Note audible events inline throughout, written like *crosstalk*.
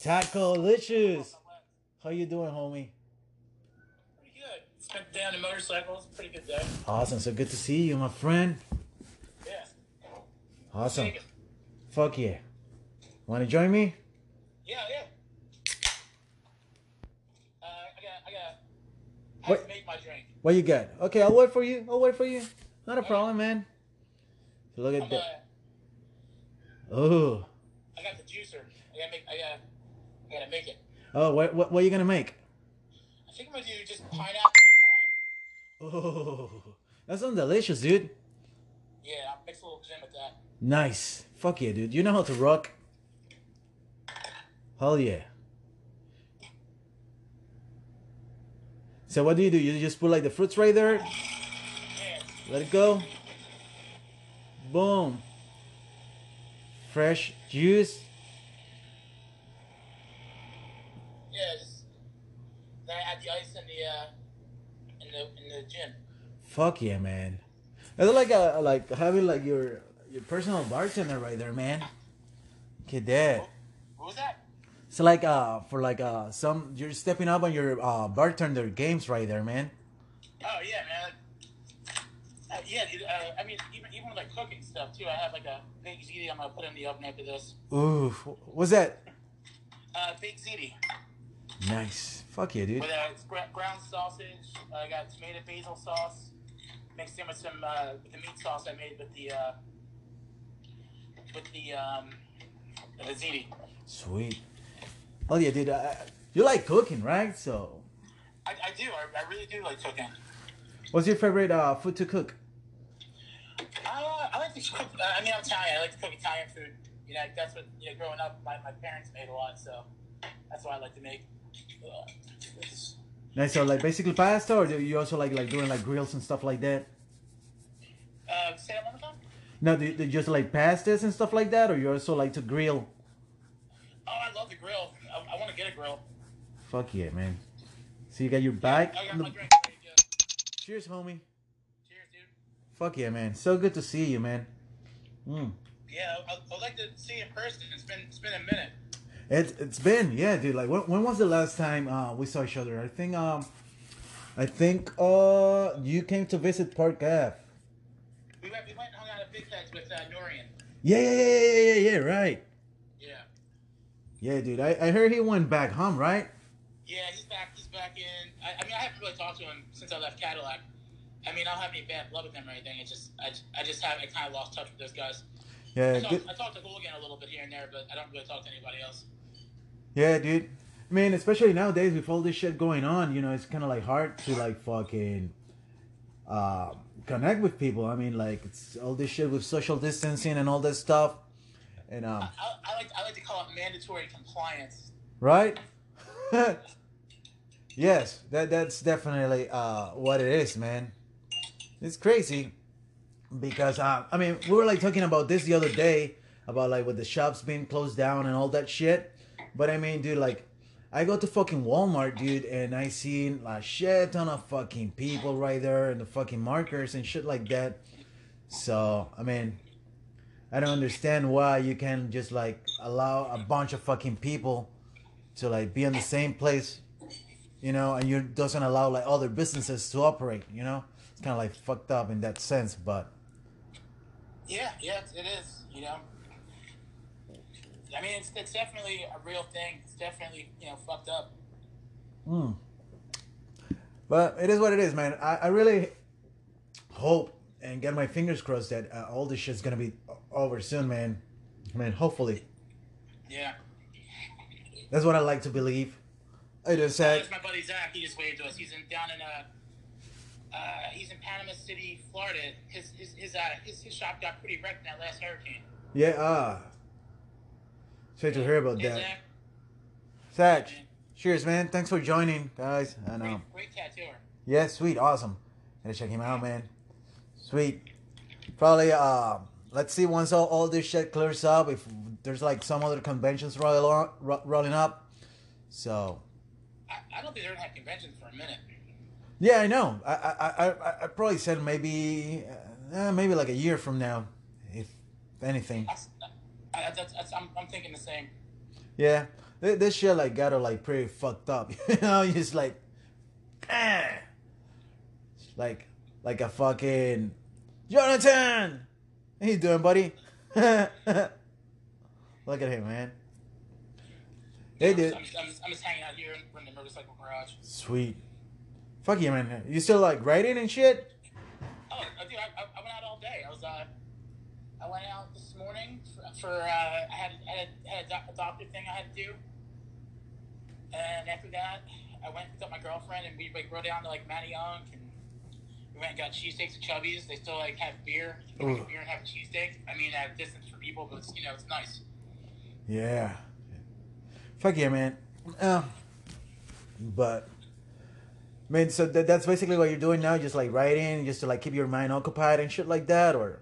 Taco Licious. How you doing, homie? Pretty good. Spent the day on the motorcycles. Pretty good day. Awesome. So good to see you, my friend. Yeah. Awesome. Fuck yeah. Want to join me? Yeah, yeah. Uh, I got, I got. I What? make my drink. What you got? Okay, I'll wait for you. I'll wait for you. Not a problem, man. Look I'm, at uh, that. Oh. I got the juicer. I gotta make. I gotta. I gotta make it. Oh, what, what, what are you to make? I think I'm gonna do just pineapple and lime. Oh. That sounds delicious, dude. Yeah, I'll mix a little gin with that. Nice. Fuck yeah, dude. You know how to rock. Hell yeah. So what do you do? You just put like the fruits right there, Yeah. let it go. Boom. Fresh juice. Yeah. Just. Then I add the ice and the. Uh, in the in the gin. Fuck yeah, man. It's like a like having like your your personal bartender right there, man. Okay, that. What was that? So like uh for like uh some you're stepping up on your uh bartender games right there, man. Oh yeah, man. Uh, yeah, dude, uh, I mean, even even with like cooking stuff too. I have like a baked ziti. I'm gonna put in the oven after this. Ooh, what's that? Uh, baked ziti Nice. Fuck yeah, dude. with uh, ground sausage. I got tomato basil sauce mixed in with some uh, with the meat sauce I made with the uh, with the um, the ziti. Sweet. Oh yeah, dude. Uh, you like cooking, right? So, I, I do. I, I really do like cooking. what's your favorite uh food to cook? Uh, I like to cook. Uh, I mean, I'm Italian. I like to cook Italian food. You know, that's what you know. Growing up, my, my parents made a lot, so that's what I like to make. Uh, Nice. So like basically pasta, or do you also like like doing like grills and stuff like that? uh, say that one more time. No, do, do you just like pastas and stuff like that, or you also like to grill? Oh, I love the grill. I, I want to get a grill. Fuck yeah, man. So you got your bike. I got the- drink. Cheers, homie. Cheers, dude. Fuck yeah, man. So good to see you, man. Mm. Yeah, I, I'd like to see you in person. It's been it's been a minute. It's it's been yeah, dude. Like when, when was the last time uh, we saw each other? I think um, I think uh, you came to visit Park Ave. We went we went and hung out at Big Heads with uh, Norian. Yeah, yeah, yeah, yeah, yeah, yeah. Right. Yeah. Yeah, dude. I, I heard he went back home, right? Yeah, he's back. He's back in. I, I mean, I haven't really talked to him since I left Cadillac. I mean, I don't have any bad blood with him or anything. It's just I, I just have I kind of lost touch with those guys. I Yeah, talk, good. I talk to a little bit here and there, but I don't really talk to anybody else. Yeah, dude. I mean, especially nowadays with all this shit going on, you know, it's kind of like hard to like fucking uh, connect with people. I mean, like it's all this shit with social distancing and all this stuff, and um, I, I, I like I like to call it mandatory compliance. right? *laughs* yes, that that's definitely uh, what it is, man. It's crazy because uh, I mean, we were like talking about this the other day about like with the shops being closed down and all that shit. But I mean, dude, like I go to fucking Walmart, dude, and I see a shit ton of fucking people right there and the fucking markers and shit like that. So I mean, I don't understand why you can just like allow a bunch of fucking people to like be in the same place, you know, and you doesn't allow like other businesses to operate, you know. It's kind of like fucked up in that sense, but Yeah, yeah, it is. You know, I mean, it's, it's definitely a real thing. It's definitely you know fucked up. Mm. But it is what it is, man. I, I really hope and get my fingers crossed that uh, all this shit's gonna be over soon, man. I mean, hopefully. Yeah. That's what I like to believe. I just said, That's my buddy Zach. He just waved to us. He's in down in uh, uh he's in Panama City, Florida. His his his uh his, his shop got pretty wrecked in that last hurricane. yeah, ah. Sorry to hear about Hey, that. Zach, cheers, man. Thanks for joining, guys. And um, great, great tattooer. yeah, sweet, awesome. Gotta check him out, man. Sweet. Probably, uh, let's see once all, all this shit clears up. If there's like some other conventions rolling on, ro- rolling up. So I, I don't think they're gonna have conventions for a minute. yeah, I know. I I I, I, I probably said maybe uh, maybe like a year from now, if anything. That's, I, that's, that's, I'm, I'm thinking the same. Yeah, This, shit like got her like pretty fucked up. *laughs* You know, just like, eh. like, like a fucking Jonathan. How you doing, buddy? *laughs* Look at him, man. Hey, I'm, just, I'm, just, I'm just hanging out here in the motorcycle garage. Sweet. Fuck you, man. You still like writing and shit? Oh, dude, I, I, I went out all day. I was, uh, I went out this morning for, for uh, I had, had, had a, doc, doctor thing I had to do. And after that, I went and picked up my girlfriend and we like rode down to like Manayunk and we went and got cheesesteaks at Chubby's. They still like have beer. You can drink beer and have cheesesteak. I mean, at a distance for people, but it's, you know, it's nice. Yeah. Fuck yeah, man. Uh, but, man, so that, that's basically what you're doing now, just like writing, just to like keep your mind occupied and shit like that, or?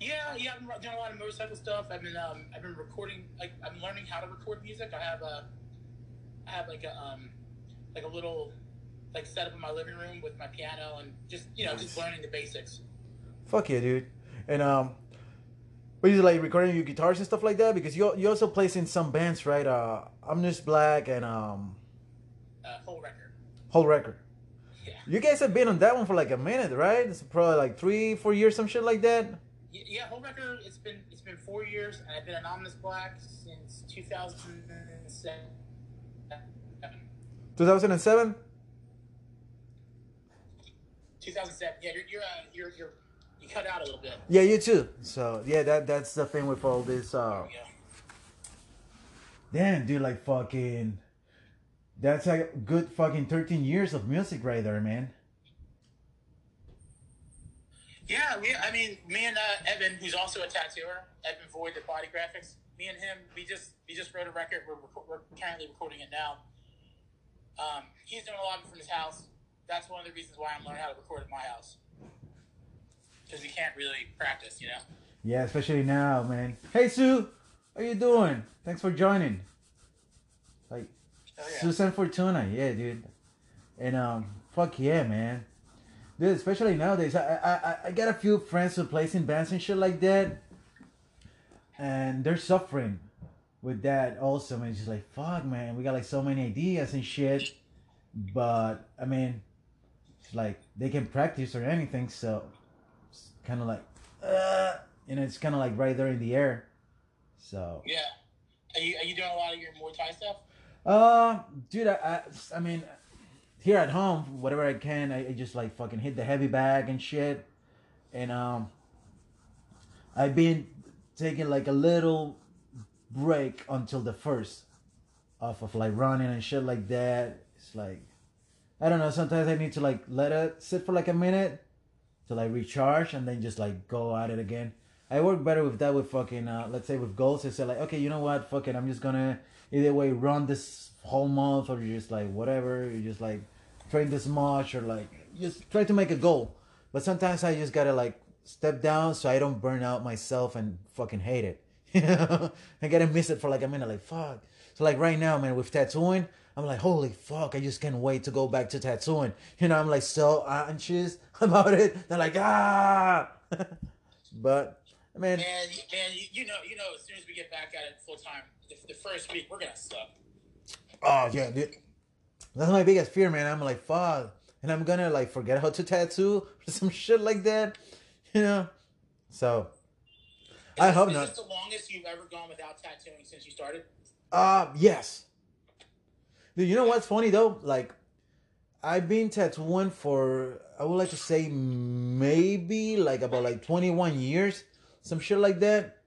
Yeah, yeah, I've been doing a lot of motorcycle stuff. I've been, um, I've been recording. Like, I'm learning how to record music. I have a, I have like a, um, like a little, like setup in my living room with my piano and just, you know, just learning the basics. Fuck yeah, dude. And um, but you like recording your guitars and stuff like that because you you also plays in some bands, right? Uh, Omnis Black and um, Uh, whole record. Whole Record. Yeah. You guys have been on that one for like a minute, right? It's probably like three, four years, some shit like that. Yeah, whole record. It's been it's been four years, and I've been anonymous black since 2007. 2007. 2007. Yeah, you're you're uh, you're, you're you cut out a little bit. Yeah, you too. So yeah, that that's the thing with all this. Uh, Yeah. damn, dude, like fucking. That's like a good fucking 13 years of music right there, man. Yeah, we, I mean, me and uh, Evan, who's also a tattooer, Evan Void, the Body Graphics. Me and him, we just we just wrote a record. We're, we're currently recording it now. Um, he's doing a lot of it from his house. That's one of the reasons why I'm learning how to record at my house because we can't really practice, you know. Yeah, especially now, man. Hey Sue, how you doing? Thanks for joining. Like Oh, yeah. Susan Fortuna, yeah, dude. And um, fuck yeah, man. Dude, especially nowadays, I I I, got a few friends who plays in bands and shit like that, and they're suffering with that also. Man, it's just like fuck, man. We got like so many ideas and shit, but I mean, it's like they can practice or anything, so it's kind of like, uh, you know, it's kind of like right there in the air. So Yeah. Are you are you doing a lot of your Muay Thai stuff? Uh, dude, I, I, I mean, here at home, whatever I can, I, I just like fucking hit the heavy bag and shit. And um, I've been taking like a little break until the first off of like running and shit like that. It's like, I don't know. Sometimes I need to like let it sit for like a minute to like recharge and then just like go at it again. I work better with that with fucking uh, let's say with goals. I say like, okay, you know what, fucking, I'm just gonna either way run this whole month or you just like whatever. You just like train this much or like just try to make a goal. But sometimes I just gotta like step down so I don't burn out myself and fucking hate it. You *laughs* know, I gotta miss it for like a minute. Like fuck. So like right now, man, with tattooing, I'm like, holy fuck, I just can't wait to go back to tattooing. You know, I'm like so anxious *laughs* about it. They're like, ah. *laughs* but Man, you- man, you, you know, you know, as soon as we get back at it full time, the, the first week we're gonna suck. Oh yeah, dude. That's my biggest fear, man. I'm like, fuck, and I'm gonna like forget how to tattoo *laughs* or some shit like that. You know, so Is I this- hope is not. this the longest you've ever gone without tattooing since you started? Uh yes. Dude, you know what's funny though? Like I've been tattooing for I would like to say maybe like about like 21 years, some shit like that.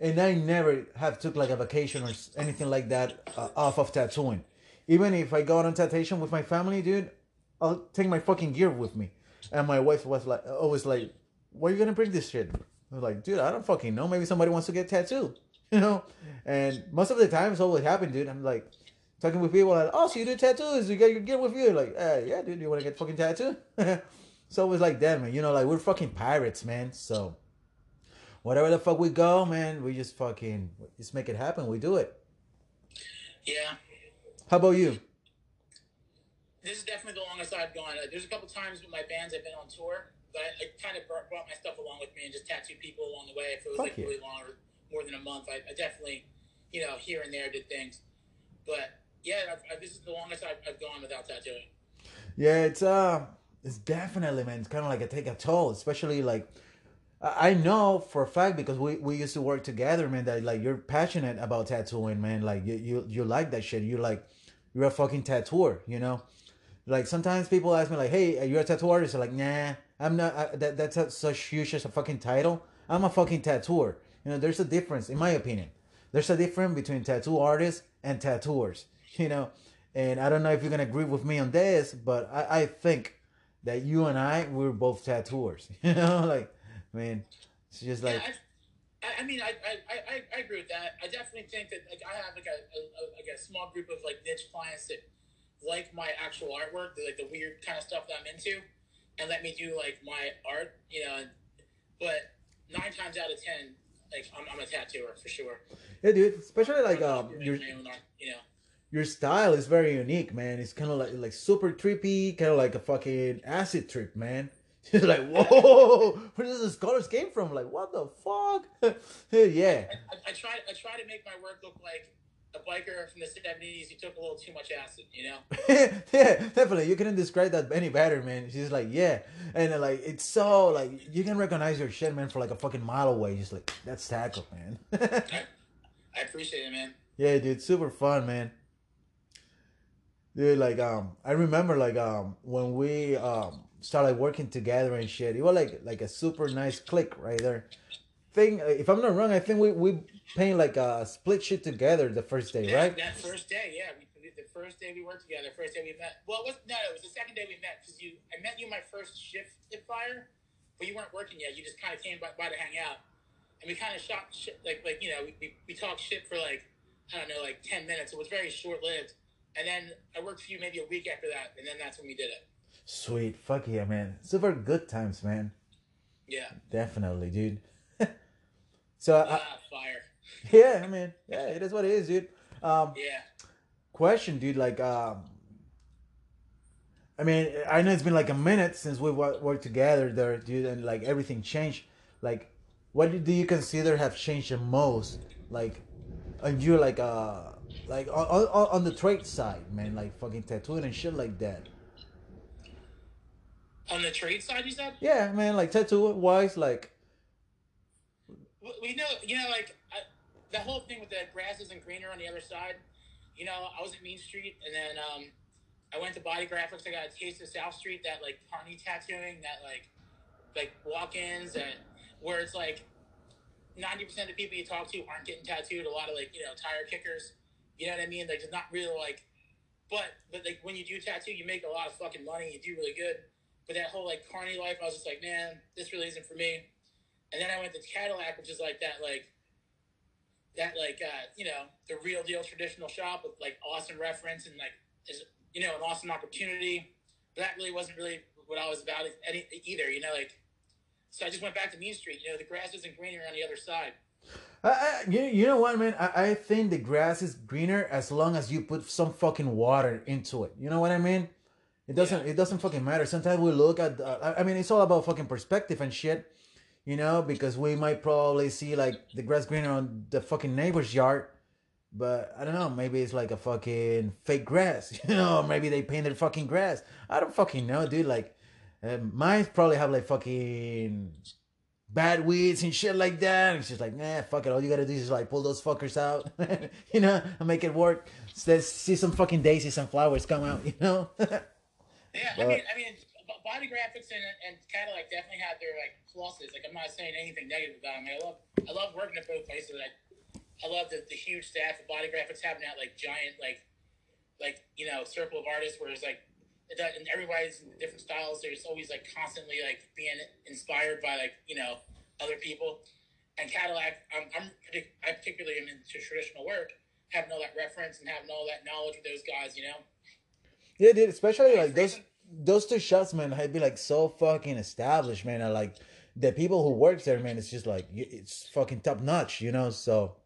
And I never have took like a vacation or anything like that uh, off of tattooing. Even if I go on tattooing with my family, dude, I'll take my fucking gear with me. And my wife was like always like, "Why are you gonna bring this shit?" I was like, "Dude, I don't fucking know. Maybe somebody wants to get tattooed." *laughs* You know? And most of the time it's always happened, dude. I'm like talking with people like, "Oh, so you do tattoos? You got your gear with you?" Like, uh, "Yeah, dude. You want to get fucking tattooed?" *laughs* so it was like that, man. You know, like we're fucking pirates, man. So whatever the fuck we go, man, we just fucking just make it happen. We do it. Yeah. How about you? This is definitely the longest I've gone. Uh, There's a couple times with my bands I've been on tour, but I, I kind of brought, brought my stuff along with me and just tattooed people along the way. If it was Fuck like yeah. really long or more than a month, I, I definitely, you know, here and there did things. But yeah, I've, I, this is the longest I've, I've gone without tattooing. Yeah, it's uh, it's definitely man. It's kind of like a take a toll, especially like. I know for a fact because we, we used to work together, man. That like you're passionate about tattooing, man. Like you you, you like that shit. You like you're a fucking tattooer, you know. Like sometimes people ask me like, "Hey, you're a tattoo artist?" I'm like, nah, I'm not. I, that that's a, such huge as a fucking title. I'm a fucking tattooer. You know, there's a difference, in my opinion. There's a difference between tattoo artists and tattooers. *laughs* You know, and I don't know if you're gonna agree with me on this, but I, I think that you and I we're both tattooers. *laughs* You know, like, man, it's just like. yeah, I, I mean, I, I, I, I agree with that. I definitely think that like I have like a, a, like a small group of like niche clients that like my actual artwork, like the weird kind of stuff that I'm into, and let me do like my art, you know. But nine times out of ten, like I'm, I'm a tattooer for sure. Yeah, dude. Especially like um, your you know. your style is very unique, man. It's kind of like like super trippy, kind of like a fucking acid trip, man. It's *laughs* like, whoa, where does this colors came from? Like, what the fuck? *laughs* yeah, I, I try I try to make my work look like a biker from the seventies who took a little too much acid, you know. *laughs* yeah, definitely. You couldn't describe that any better, man. She's like, yeah, and then, like it's so like you can recognize your shit, man, for like a fucking mile away. Just like that's tackle, man. I, I appreciate it, man. Yeah, dude, super fun, man. Dude, like um, I remember like um when we um started working together and shit. It was like like a super nice click right there. Thing, if I'm not wrong, I think we we paying like a split shit together the first day, That, right? that first day, yeah, we the first day we worked together, first day we met. Well, it was no, it was the second day we met because you I met you my first shift at Fire, but you weren't working yet. You just kind of came by, by to hang out, and we kind of shot shit like like you know we, we, we talked shit for like I don't know like ten minutes. It was very short lived, and then I worked for you maybe a week after that, and then that's when we did it. Sweet, fuck yeah, man. Super good times, man. Yeah, Definitely, dude. *laughs* so, I, ah, fire. *laughs* yeah, I mean, yeah, it is what it is, dude. Um, Yeah, question, dude. Like, um, I mean, I know it's been like a minute since we wo- worked together there, dude, and like everything changed. Like, what do you consider have changed the most? Like, and you like uh like on, on on the trade side, man, like fucking tattooing and shit like that. On the trade side, you said. Yeah, man, like tattoo wise, like we we know, you know, like I, the whole thing with the grass isn't greener on the other side. You know, I was at Main Street, and then um, I went to Body Graphics. I got a taste of South Street, that like carny tattooing, that like like walk-ins, and where it's like ninety percent of the people you talk to aren't getting tattooed. A lot of like you know tire kickers. You know what I mean? Like it's not really like, but but like when you do tattoo, you make a lot of fucking money. You do really good. But that whole like carny life, I was just like, man, this really isn't for me. And then I went to Cadillac, which is like that, like that, like uh, you know, the real deal traditional shop with like awesome reference and like is you know an awesome opportunity. But that really wasn't really what I was about any, either. You know, like so I just went back to Main Street. You know, the grass isn't greener on the other side. I, you, you know what, man? I, I think the grass is greener as long as you put some fucking water into it. You know what I mean? It doesn't. Yeah. It doesn't fucking matter. Sometimes we look at. Uh, I mean, it's all about fucking perspective and shit. You know, because we might probably see like the grass greener on the fucking neighbor's yard, but I don't know. Maybe it's like a fucking fake grass. *laughs* You know, maybe they painted fucking grass. I don't fucking know, dude. Like, uh, mine probably have like fucking bad weeds and shit like that. And it's just like, nah, fuck it. All you gotta do is like pull those fuckers out, *laughs* you know, and make it work. Let's see some fucking daisies and flowers come out, you know. *laughs* Yeah, I mean, I mean, Body Graphics and, and Cadillac definitely had their like pluses. Like I'm not saying anything negative about them. I love I love working at both places. I I love the, the huge staff of Body Graphics having that like giant like like you know circle of artists where it's like it does, and everybody's in different styles. There's always like constantly like being inspired by like you know other people. And Cadillac, I'm, I'm I particularly am into traditional work, having all that reference and having all that knowledge with those guys. You know. Yeah, dude. Especially like those those two shots, man. Had be like so fucking established, man. And like the people who work there, man. It's just like it's fucking top notch, you know. So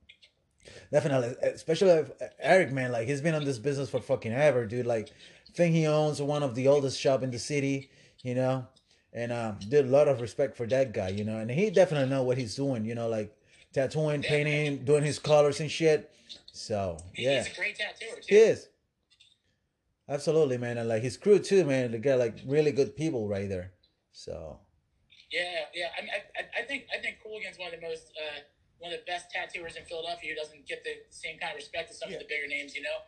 definitely, especially Eric, man. Like he's been on this business for fucking ever, dude. Like, I think he owns one of the oldest shop in the city, you know. And um, did a lot of respect for that guy, you know. And he definitely know what he's doing, you know, like tattooing, painting, doing his colors and shit. So yeah, He's a great tattooer too. he is. Absolutely, man, and like his crew too, man. They got like really good people right there. So Yeah, yeah. I, mean, I, I- I think I think Cooligan's one of the most uh, one of the best tattooers in Philadelphia who doesn't get the same kind of respect as some Yeah. of the bigger names. You know,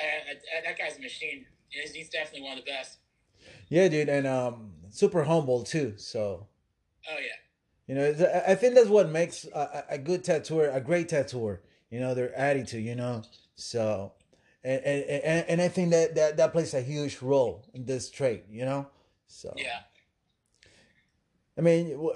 uh, that guy's a machine. He's, he's definitely one of the best. yeah, dude, and um, super humble too. So Oh yeah. You know, I I think that's what makes a, a a good tattooer a great tattooer. You know, their attitude. You know, so and and, and, I think that, that that plays a huge role in this trade, You know, so Yeah. I mean,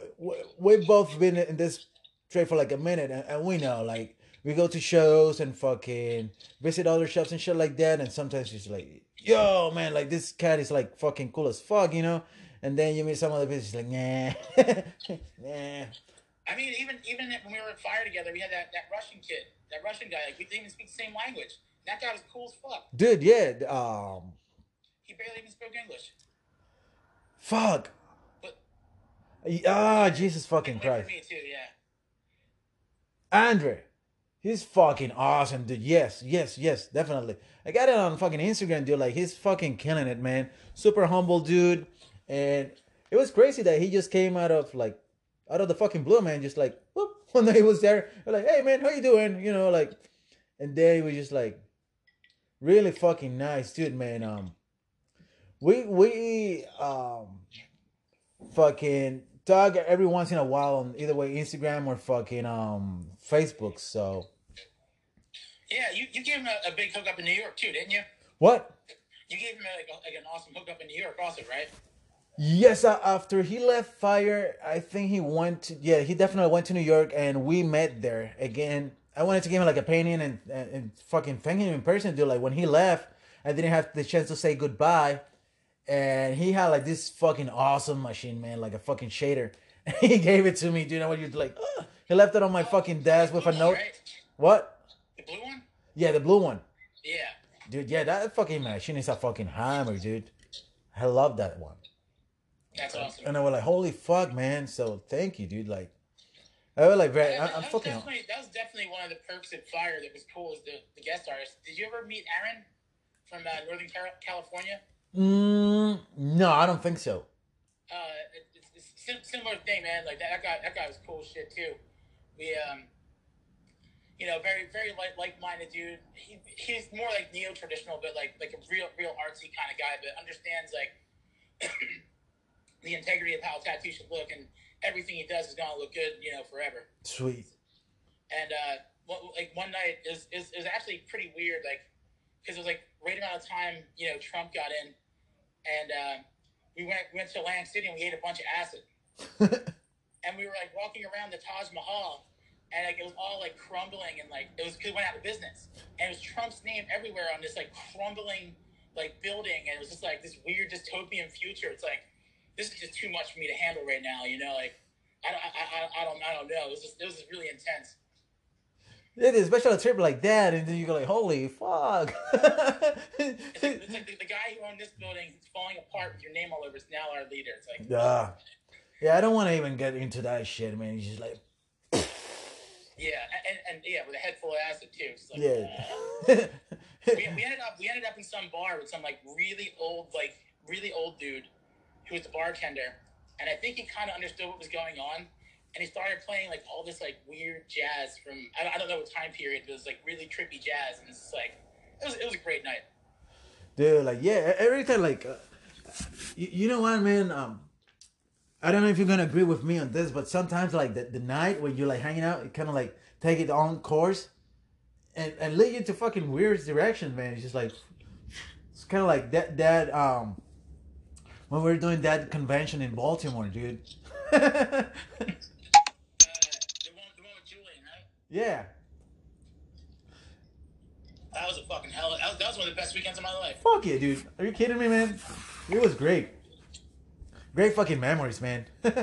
we've both been in this trade for like a minute, and, and we know, like, we go to shows and fucking visit other shops and shit like that, and sometimes it's like, yo, man, like this cat is like fucking cool as fuck, you know. And then you meet some other bitches like, nah, *laughs* nah. I mean, even even when we were at Fire together, we had that, that Russian kid, that Russian guy. Like we didn't even speak the same language. That guy was cool as fuck. Dude, yeah, um, He barely even spoke English. fuck. But Ah, Jesus fucking Christ. me too. Yeah. Andre. He's fucking awesome, dude. Yes, yes, yes, definitely. I got it on fucking Instagram, dude. Like he's fucking killing it, man. Super humble dude. And it was crazy that he just came out of like out of the fucking blue, man. Just like whoop, *laughs* one day he was there. We're like, hey man, how you doing? You know, like and then he was just like really fucking nice, dude, man. Um we we um fucking talk every once in a while on either way Instagram or fucking um Facebook. So Yeah, you, you gave him a, a big hookup in New York too, didn't you? what? You gave him like, a, like an awesome hookup in New York also, right? Yes, uh, after he left Fire, I think he went to yeah, he definitely went to New York and we met there again. I wanted to give him like a painting and, and, and fucking thank him in person, dude. Like when he left, I didn't have the chance to say goodbye. And he had like this fucking awesome machine, man, like a fucking shader. *laughs* he gave it to me, dude. I was just like, "Ugh." *gasps* he left it on my fucking desk with a note. right? What? The blue one? Yeah, the blue one. Yeah. Dude, yeah, that fucking machine is a fucking hammer, dude. I love that one. That's awesome. And I was like, holy fuck, man. So thank you, dude. Like, I was like, very, I, that, I'm was fucking. definitely, that was definitely one of the perks at Fire that was cool as the, the guest artist. Did you ever meet Aaron from uh, Northern California? Mm, no, I don't think so. Uh, it, it's, it's similar thing, man. Like that, that guy, that guy was cool shit too. We, um, you know, very, very like like-minded dude. He, he's more like neo-traditional, but like like a real, real artsy kind of guy. But understands like *clears throat* the integrity of how a tattoo should look, and everything he does is gonna look good, you know, forever. Sweet. And uh, like one night is is is actually pretty weird, like because it was like right around the time you know Trump got in, and uh, we went went to Atlantic City and we ate a bunch of acid, *laughs* and we were like walking around the Taj Mahal, and like it was all like crumbling and like it was because it went out of business, and it was Trump's name everywhere on this like crumbling like building, and it was just like this weird dystopian future. It's like this is just too much for me to handle right now, you know, like. I don't, I, I, I don't, I don't know. It was just, it was really intense. Yeah, especially on a trip like that, and then you go like, holy fuck. It's like, it's like the, the guy who owned this building is falling apart with your name all over. It's now our leader. It's like, yeah. Yeah, I don't want to even get into that shit, man. He's just like, yeah, and, and yeah, with a head full of acid too. Like, yeah. uh, *laughs* we, we ended up we ended up in some bar with some like really old like really old dude who was the bartender, and I think he kind of understood what was going on, and he started playing like all this like weird jazz from I, I don't know what time period, but it was like really trippy jazz, and it's like it was it was a great night. Dude, like, yeah, every time, like, uh, you, you know what, man? Um, I don't know if you're gonna agree with me on this, but sometimes, like, the, the night when you're like hanging out, it kind of like take it on course and and lead you to fucking weird directions, man. It's just like it's kind of like that that um when we were doing that convention in Baltimore, dude. Uh, the one the one with Julian, right? *laughs* yeah, That was a fucking hell. That was, that was one of the best weekends of my life. fuck yeah, dude. Are you kidding me, man? It was great. Great fucking memories, man. *laughs* Hell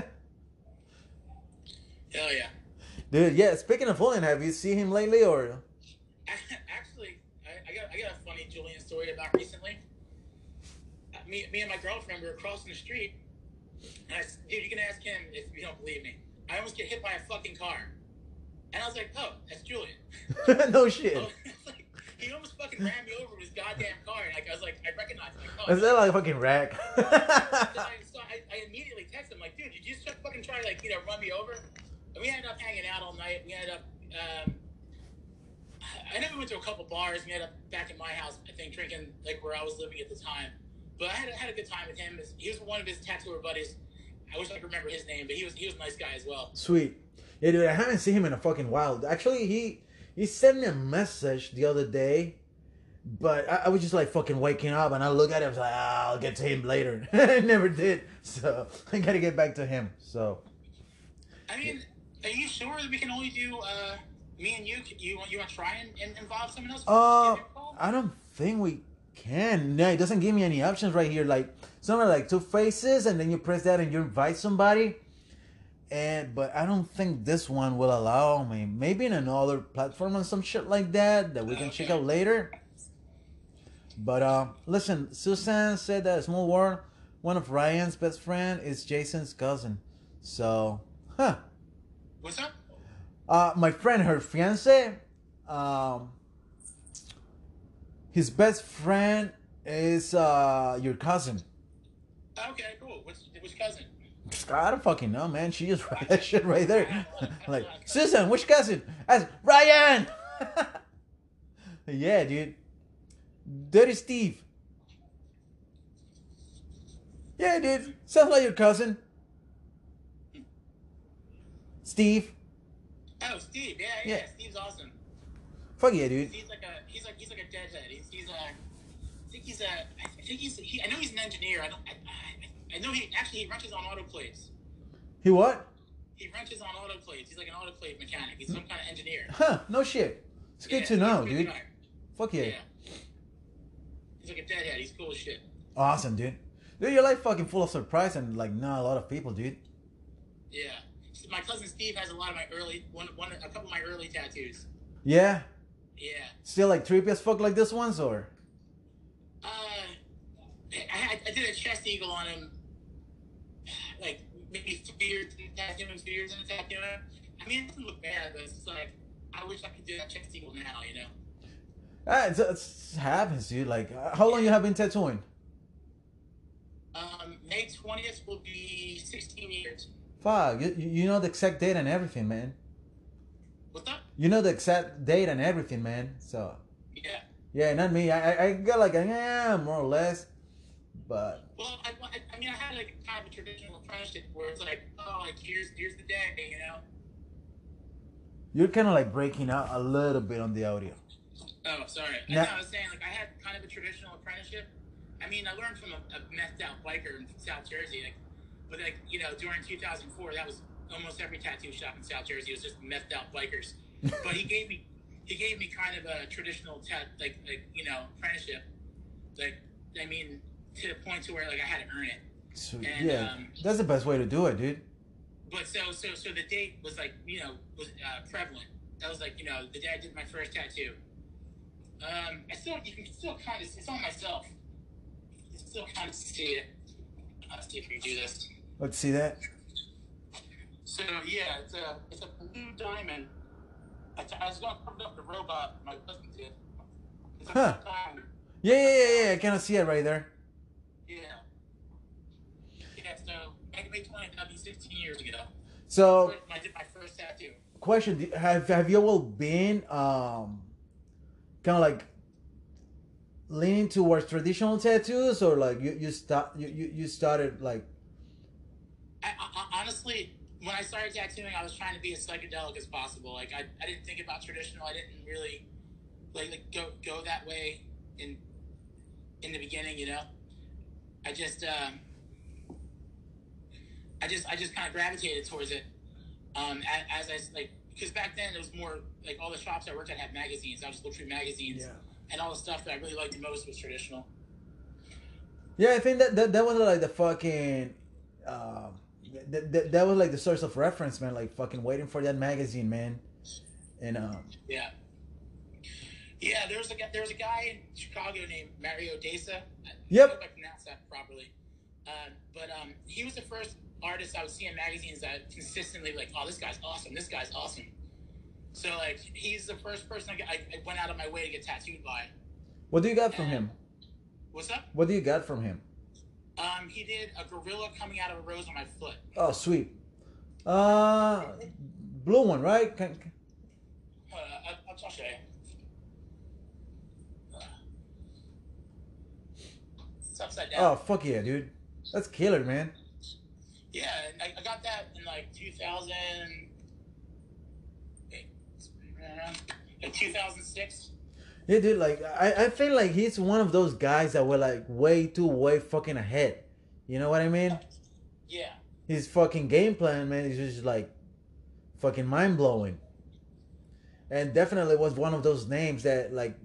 yeah. Dude, yeah. Speaking of Julian, have you seen him lately, or? *laughs* Actually, I, I got I got a funny Julian story about recently. Me, me and my girlfriend we were crossing the street, and I said, dude, you can ask him if you don't believe me. I almost get hit by a fucking car. And I was like, oh, that's Julian. *laughs* no shit. *laughs* Oh, like, he almost fucking ran me over with his goddamn car. And like, I was like, I recognize him. Like, oh, Is that like a fucking? Then *laughs* I, so I, I immediately texted him like, dude, did you just fucking try to like, you know, run me over? And we ended up hanging out all night. We ended up, um, I know we went to a couple bars. We ended up back at my house, I think, drinking like where I was living at the time. But I had, had a good time with him. He was one of his tattooer buddies. I wish I could remember his name, but he was he was a nice guy as well. Sweet. Yeah, dude, I haven't seen him in a fucking while. Actually, he he sent me a message the other day, but I, I was just like fucking waking up, and I look at him, I was like, ah, I'll get to him later. *laughs* I never did, so *laughs* I gotta get back to him. So I mean, are you sure that we can only do uh, me and you? You want you want to try and, and involve someone else? Uh, Give me a call? I don't think we can. No, it doesn't give me any options right here. Like something like two faces, and then you press that and you invite somebody. And but I don't think this one will allow me. Maybe in another platform or some shit like that that we can check out later. But uh, listen, Susan said that Small World, one of Ryan's best friend is Jason's cousin. So, huh? What's up? Uh, my friend, her fiance, um, his best friend is uh your cousin. Okay, cool. Which which cousin? I don't fucking know, man. She just *laughs* that shit right there. *laughs* like, Susan, which cousin? As Ryan. *laughs* yeah, dude. Dirty Steve. Yeah, dude. Sounds like your cousin. Steve. Oh, Steve. Yeah, yeah. Yeah. Steve's awesome. Fuck yeah, dude. He's like a he's like he's like a deadhead. He's he's a I think he's a I think he's he, I know he's an engineer. I don't I, I, I know he actually he wrenches on auto plates. He what? He wrenches on auto plates. He's like an auto plate mechanic. He's some kind of engineer. Huh? No shit. It's good Yeah, to know, dude. guy. Fuck yeah. Yeah. He's like a deadhead. He's cool as shit. Awesome, dude. Dude, you're like fucking full of surprise and like not a lot of people, dude. Yeah. My cousin Steve has a lot of my early one one a couple of my early tattoos. Yeah. Yeah. Still like creepy as fuck like this one's or? Uh, I, had, I did a chest eagle on him, like maybe three years in the tattoo, two years in the tattoo. I mean, it doesn't look bad, but it's just like I wish I could do that chest eagle now. You know. Ah, it's, it's happens, dude. Like, uh, how long you have been tattooing? Um, May twentieth will be sixteen years. Fuck, you, you know the exact date and everything, man. You know the exact date and everything, man. So, Yeah. yeah, not me. I, I, got like, a, yeah, more or less. But, Well, I, I, mean, I had like a kind of a traditional apprenticeship where it's like, oh, like here's here's the day, you know. you're kind of like breaking out a little bit on the audio. Oh, sorry. I, I was saying, like, I had kind of a traditional apprenticeship. I mean, I learned from a, a methed out biker in South Jersey. Like, but, like, you know, during 2004, that was almost every tattoo shop in South Jersey was just messed out bikers. But he gave me, he gave me kind of a traditional tat, like, like, you know, apprenticeship. Like, I mean, to the point to where, like, I had to earn it. So, And, yeah, um, that's the best way to do it, dude. But so, so, so the date was like, you know, was uh, prevalent. That was like, you know, the day I did my first tattoo. Um, I still, you can still kind of, it's on myself. You can still kind of see it. Let's see if we can do this. Let's see that. So yeah, it's a, it's a blue diamond. I, I was cover up the robot. My husband did. Huh. Yeah, yeah, yeah, yeah. I kind of see it right there. Yeah. Yeah. So May May 20, that'd be 16 years ago. So, I did my first tattoo. question: Have have you all been um, kind of like leaning towards traditional tattoos, or like you you start you, you you started like I, I, honestly, when I started tattooing, I was trying to be as psychedelic as possible. Like I, I didn't think about traditional. I didn't really like, like go go that way in in the beginning. You know, I just um, I just I just kind of gravitated towards it. Um, as, as I s- like because back then it was more like all the shops I worked at had magazines. I was looking through magazines, and all the stuff that I really liked the most was traditional. Yeah, I think that that, that was like the fucking um that, that, that was like the source of reference, man. Like fucking waiting for that magazine, man. And um Yeah. Yeah, there was a guy, there was a guy in Chicago named Mario Desa. I Yep. hope I pronounced that properly. Um, but um, he was the first artist I would see in magazines that consistently like, oh, this guy's awesome. This guy's awesome. So like he's the first person I, get, I, I went out of my way to get tattooed by. What do you got from him? What's up? What do you got from him? Um, he did a gorilla coming out of a rose on my foot. Oh, sweet. Uh, blue one, right? Can, can- Uh, I, I'll, show you. It's upside down. oh, fuck yeah, dude. That's killer, man. Yeah, I, I got that in like 2000. uh, Like 2006. Yeah, dude. Like, I, I feel like he's one of those guys that were like way too way fucking ahead. You know what I mean? Yeah. His fucking game plan, man, is just like fucking mind blowing. And definitely was one of those names that like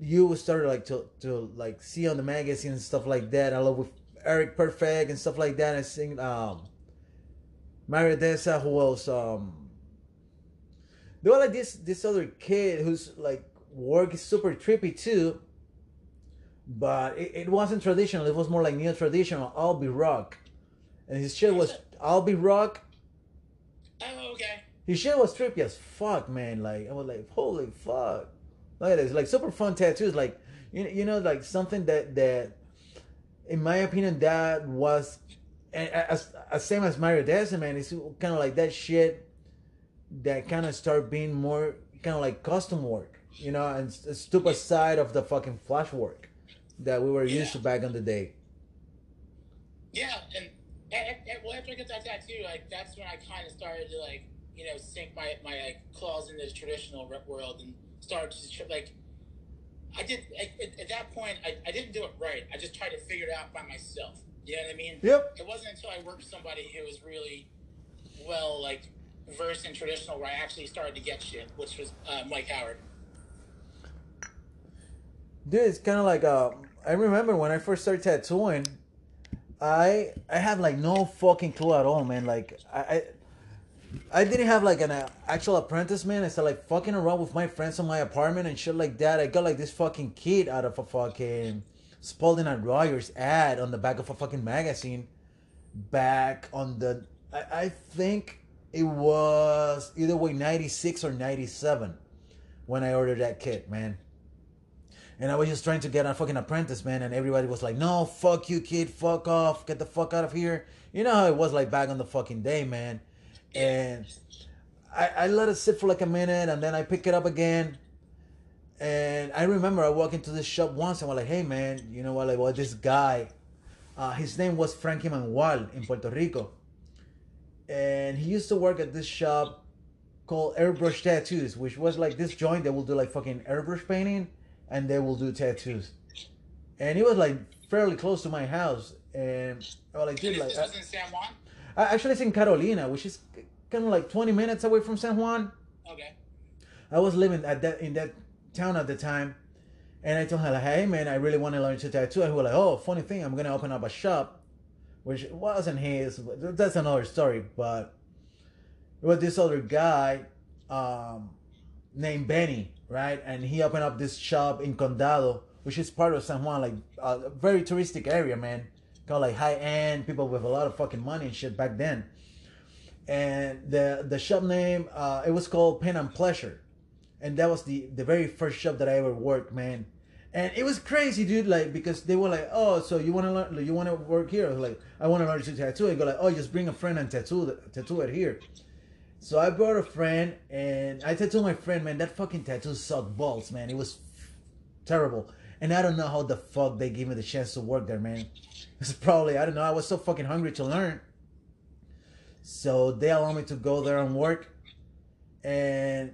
you started like to to like see on the magazine and stuff like that. I love with Eric Perfect and stuff like that. I sing um Mario Desa who else um there was like this this other kid who's like work is super trippy too. But it, it wasn't traditional, it was more like neo traditional, I'll be rock. And his shit was I'll be rock. Oh, okay. His shit was trippy as fuck, man. Like I was like, holy fuck. Look at this, like super fun tattoos. Like you, you know, like something that that, in my opinion, that was, as, as same as Mario Desa, man. It's kind of like that shit that kind of start being more kind of like custom work, you know, and s- step aside of the fucking flash work that we were used to back in the day. Yeah, and, and, and well, after I got that tattoo, like that's when I kind of started to like, you know, sink my my like, claws into the traditional world and started to like. I did at, at, at that point. I, I didn't do it right. I just tried to figure it out by myself. You know what I mean? Yep. It wasn't until I worked with somebody who was really well, like versed in traditional, where I actually started to get shit, which was uh, Mike Howard. Dude, it's kind of like uh, I remember when I first started tattooing, I I have like no fucking clue at all, man. Like I I, I didn't have like an uh, actual apprentice, man. I started like fucking around with my friends in my apartment and shit like that. I got like this fucking kid out of a fucking Spaulding and Rogers ad on the back of a fucking magazine, back on the I, I think it was either way ninety six or ninety seven when I ordered that kit, man. And I was just trying to get a fucking apprentice, man, and everybody was like, "No, fuck you, kid, fuck off, get the fuck out of here." You know how it was like back on the fucking day, man. And I, I let it sit for like a minute, and then I pick it up again. And I remember I walked into this shop once, and I was like, "Hey, man, you know what? Like, well, this guy, uh, his name was Frankie Manuel in Puerto Rico, and he used to work at this shop called Airbrush Tattoos, which was like this joint that will do like fucking airbrush painting and they will do tattoos. And it was like fairly close to my house, and I was like, this, like, this I, was in San Juan. I actually it's in Carolina, which is kind of like 20 minutes away from San Juan. Okay. I was living at that in that town at the time, and I told her like, hey man, I really want to learn to tattoo. And he was like, oh, funny thing, I'm gonna open up a shop, which wasn't his. That's another story. But it was this other guy um, named Benny, right? And he opened up this shop in Condado, which is part of San Juan, like a very touristic area, man. Of like high end people with a lot of fucking money and shit back then. And the the shop name, uh, it was called Pen and Pleasure, and that was the the very first shop that I ever worked, man. And it was crazy, dude. Like because they were like, "Oh, so you want to learn? You want to work here?" I like, "I want to learn to tattoo." I go like, "Oh, just bring a friend and tattoo the, tattoo it here." So I brought a friend and I tattooed my friend, man. That fucking tattoo sucked balls, man. It was terrible. And I don't know how the fuck they gave me the chance to work there, man. It's probably, I don't know, I was so fucking hungry to learn. So they allowed me to go there and work. And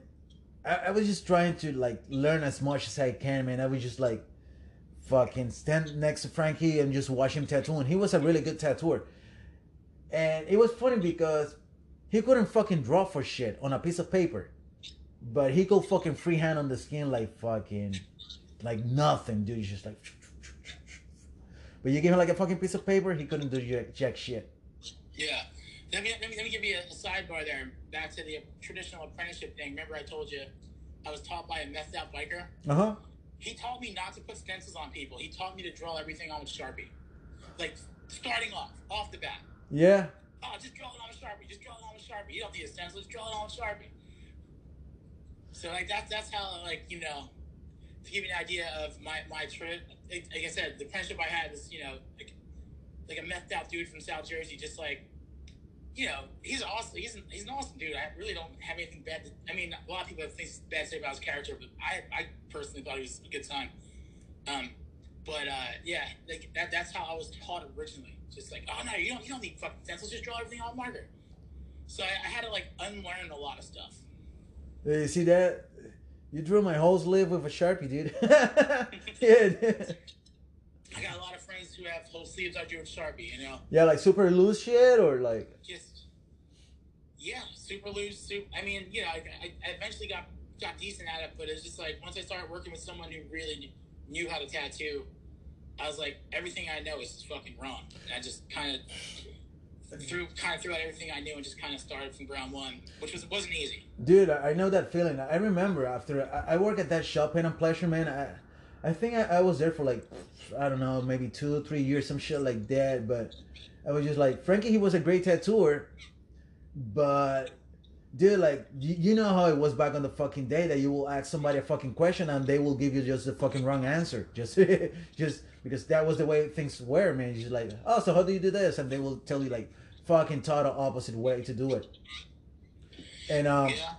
I, I was just trying to like learn as much as I can, man. I was just like fucking stand next to Frankie and just watch him tattoo. And he was a really good tattooer. And it was funny because he couldn't fucking draw for shit on a piece of paper. But he could fucking freehand on the skin like fucking like nothing, dude. He's just like But you give him like a fucking piece of paper, he couldn't do jack, jack shit. Yeah. Let me, let me, let me give you a, a sidebar there. Back to the traditional apprenticeship thing. Remember, I told you I was taught by a messed up biker? Uh-huh. He taught me not to put stencils on people. He taught me to draw everything on with Sharpie. Like, starting off, off the bat. Yeah. Oh, just draw it on with Sharpie. Just draw it on with Sharpie. You don't need a stencil. Just draw it on with Sharpie. So like that's that's how like you know to give you an idea of my my trip. Like, I said, the friendship I had was you know like like a methed out dude from South Jersey, just like you know he's awesome. He's an, he's an awesome dude. I really don't have anything bad. to I mean, a lot of people have things bad to say about his character, but I I personally thought he was a good time. Um, but uh, yeah, like that that's how I was taught originally. Just like, oh no, you don't you don't need fucking stencils. Just draw everything on marker. So I, I had to like unlearn a lot of stuff. You see that? You drew my whole sleeve with a sharpie, dude. *laughs* *laughs* yeah. dude. I got a lot of friends who have whole sleeves I drew with Sharpie, you know? Yeah, like super loose shit or like. Just, yeah, super loose, super, I mean, you know, I, I, I eventually got, got decent at it, but it's just like, once I started working with someone who really knew how to tattoo, I was like, everything I know is fucking wrong. And I just kind of threw, kind of threw out everything I knew and just kind of started from ground one, which was, wasn't easy. Dude, I know that feeling. I remember after I, I work at that shop, Pain and Pleasure, man. I, I think I, I was there for like, I don't know, maybe two, three years, some shit like that. But I was just like, Frankie, he was a great tattooer, but dude, like, you, you know how it was back on the fucking day that you will ask somebody a fucking question and they will give you just the fucking wrong answer, *laughs* just, just because that was the way things were, man. You're just like, oh, so how do you do this? And they will tell you like, fucking total opposite way to do it. And um, Yeah.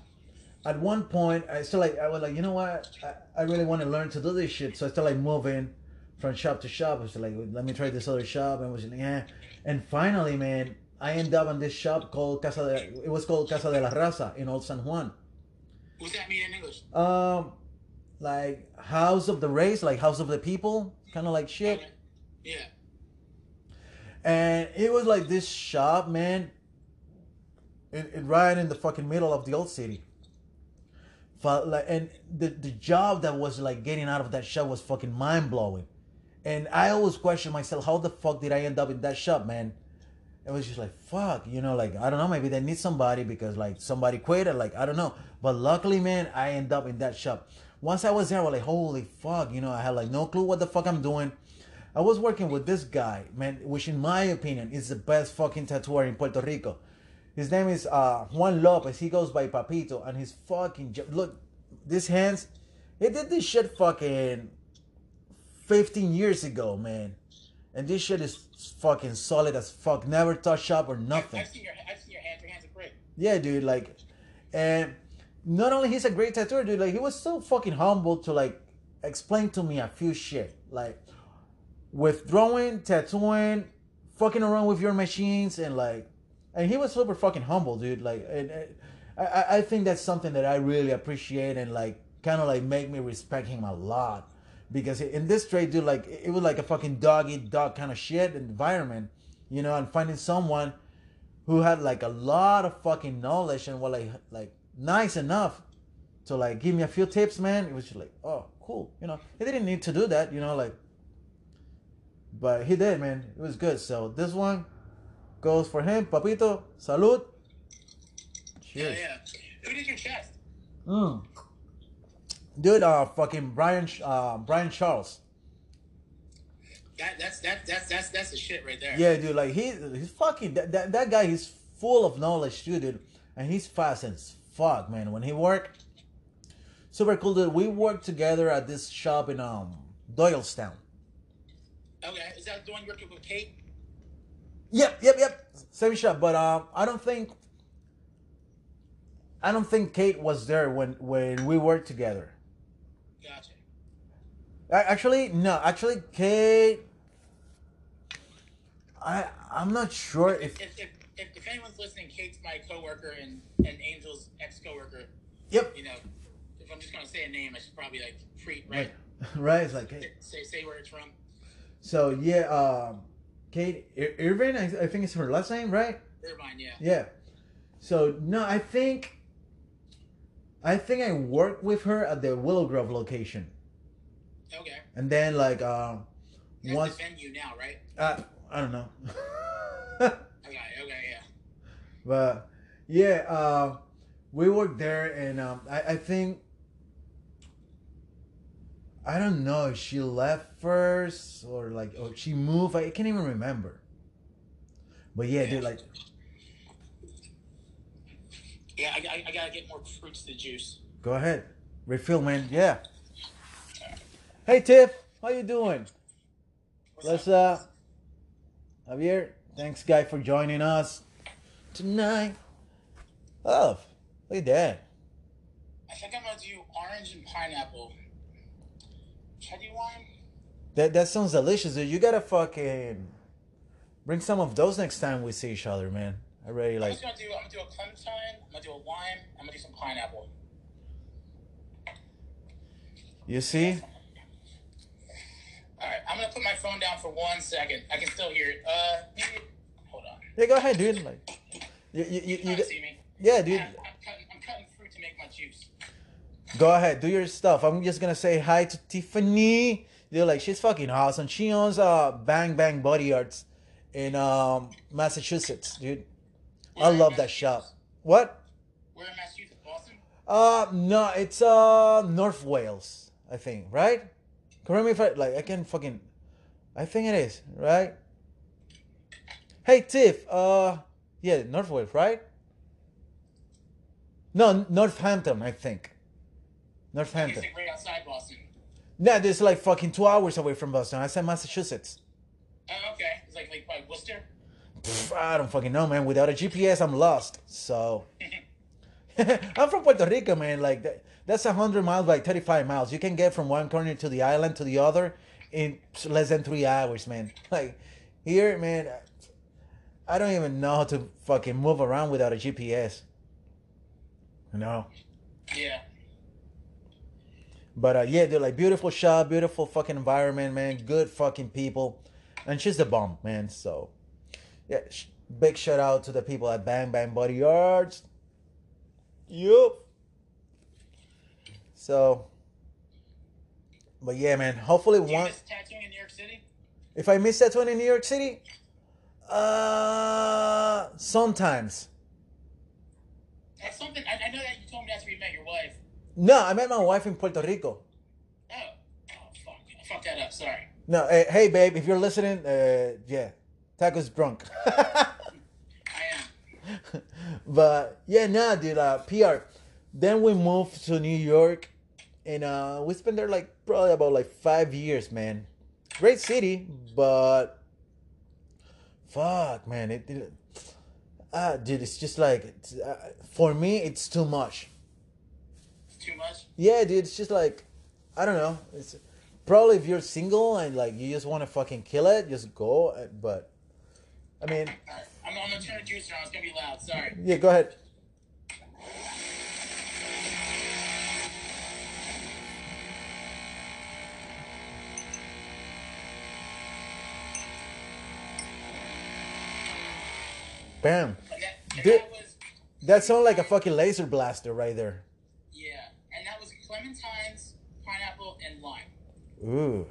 at one point, I still like I was like, you know what? I, I really want to learn to do this shit. So I started like moving from shop to shop. I was like, let me try this other shop, and was like, yeah. And finally, man, I ended up in this shop called Casa de. It was called Casa de la Raza in Old San Juan. What's that mean in English? Um, like House of the Race, like House of the People, kind of like shit. Okay. Yeah. And it was like this shop, man. It, it right in the fucking middle of the old city. But like, and the the job that was like getting out of that shop was fucking mind blowing. And I always question myself, how the fuck did I end up in that shop, man? It was just like fuck, you know, like I don't know, maybe they need somebody because like somebody quit or like I don't know. But luckily, man, I end up in that shop. Once I was there, I was like, holy fuck, you know, I had like no clue what the fuck I'm doing. I was working with this guy, man, which in my opinion is the best fucking tattooer in Puerto Rico. His name is uh, Juan Lopez. He goes by Papito, and his fucking look, these hands. He did this shit fucking 15 years ago, man, and this shit is fucking solid as fuck. Never touch up or nothing. I've seen your, I've seen your hands. Your hands are great. Yeah, dude, like, and not only he's a great tattooer, dude, like he was so fucking humble to like explain to me a few shit, like with drawing, tattooing, fucking around with your machines, and like, and he was super fucking humble, dude. Like, and, and I- I I think that's something that I really appreciate and like kind of like make me respect him a lot because in this trade, dude, like it was like a fucking dog eat dog kind of shit environment, you know, and finding someone who had like a lot of fucking knowledge and was like like nice enough to like give me a few tips, man. It was just like, oh, cool, you know. He didn't need to do that, you know, like, but he did, man. It was good. So this one goes for him, Papito. Salud. Cheers. Yeah, yeah. Who did your chest? Mm. Dude, uh, fucking Brian, uh, Brian Charles. That, that's that, that's that's that's the shit right there. Yeah, dude, like he, he's fucking that, that that guy. He's full of knowledge, too, dude, and he's fast as fuck, man. When he work, super cool, dude. We worked together at this shop in um Doylestown. Okay, is that the one you worked with Kate? Yep, yep, yep. Same shop, but um, I don't think. I don't think Kate was there when when we worked together. Gotcha. Actually, no. Actually, Kate. I I'm not sure if. If, if, if, if anyone's listening, Kate's my coworker and and Angel's ex coworker. Yep. You know, if I'm just gonna say a name, I should probably like pre Right. right. *laughs* Right. It's like hey. Say say where it's from. So yeah, um, Kate Ir- Irvin. I, I think it's her last name, right? Irvine, yeah. Yeah. So no, I think. I think I worked with her at the Willow Grove location, Okay. and then like um, That's once the venue now, right? uh, I don't know. *laughs* Okay. Okay. Yeah. But yeah, uh, we worked there, and um, I, I think I don't know if she left first or like or she moved. I can't even remember. But yeah, dude, like Yeah. I, I, I gotta get more fruits to juice. Go ahead. Refill, man. Yeah. Hey, Tiff. How you doing? What's Let's up? uh Javier, thanks guy for joining us tonight. Oh, look at that. I think I'm gonna do orange and pineapple. Do wine? That that sounds delicious, dude. You gotta fucking bring some of those next time we see each other, man. I really I'm like. just gonna do. I'm gonna do a clementine. I'm gonna do a lime. I'm gonna do some pineapple. You see? All right, I'm gonna put my phone down for one second. I can still hear it. Uh, maybe. Hold on. Yeah, go ahead, dude. Like, you, you, you, You see me. yeah, dude. I'm, I'm cutting. I'm cutting fruit to make my juice. Go ahead, do your stuff. I'm just gonna say hi to Tiffany. Dude, like she's fucking awesome. She owns uh Bang Bang Body Arts in um Massachusetts, dude. I Where in love that shop. What? Where in Massachusetts? Boston? Uh no, it's uh North Wales, I think, right? Correct me if I like I can fucking I think it is, right? Hey Tiff, uh yeah, North Wales, right? No, Northampton, I think. Northampton. Right outside Boston. Nah, this is like fucking two hours away from Boston. I said Massachusetts. Oh, okay. It's like like by Worcester. Pff, I don't fucking know, man. Without a GPS, I'm lost. So *laughs* I'm from Puerto Rico, man. Like that, that's hundred miles by thirty-five miles. You can get from one corner to the island to the other in less than three hours, man. *laughs* Like here, man, I don't even know how to fucking move around without a GPS. You know. Yeah. But uh, yeah, they're like beautiful shop, beautiful fucking environment, man. Good fucking people, and she's the bomb, man. So yeah, sh- big shout out to the people at Bang Bang Body Arts. Yup. So, but yeah, man. Hopefully, Do you one. miss tattooing in New York City? If I miss that one in New York City, uh, sometimes. That's something. I, I know that you told me that's where you met your wife. No, I met my wife in Puerto Rico. Oh. Oh fuck. I fucked that up. Sorry. No, eh, hey babe, if you're listening, uh, yeah, Taco's drunk. I *laughs* am. *laughs* but yeah, nah, dude, uh, PR. Then we moved to New York, and uh, we spent there like probably about like five years, man. Great city, but fuck, man, it, it ah, dude, it's just like it's, uh, for me, it's too much. Too much. Yeah, dude, it's just like I don't know. It's probably if you're single and like you just want to fucking kill it, just go. uh, But I mean, I'm, I'm gonna turn the juicer on. It's gonna be loud. Sorry. yeah, go ahead. Bam. And that, and Dude. that was That sounds like a fucking laser blaster right there. yeah. And that was clementines, pineapple, and lime. Ooh.